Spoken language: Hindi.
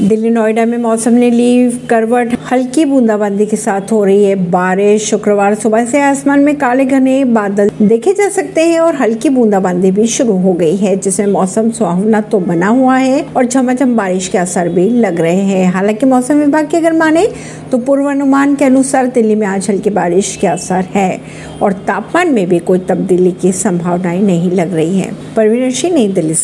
दिल्ली नोएडा में मौसम ने ली करवट। हल्की बूंदाबांदी के साथ हो रही है बारिश। शुक्रवार सुबह से आसमान में काले घने बादल देखे जा सकते हैं और हल्की बूंदाबांदी भी शुरू हो गई है, जिसमें मौसम सुहावना तो बना हुआ है और झमाझम बारिश के असर भी लग रहे हैं। हालाँकि मौसम विभाग की अगर माने तो पूर्वानुमान के अनुसार दिल्ली में आज हल्की बारिश के असर है और तापमान में भी कोई तब्दीली की संभावनाएँ नहीं लग रही है। परवीन सिंह नई दिल्ली से।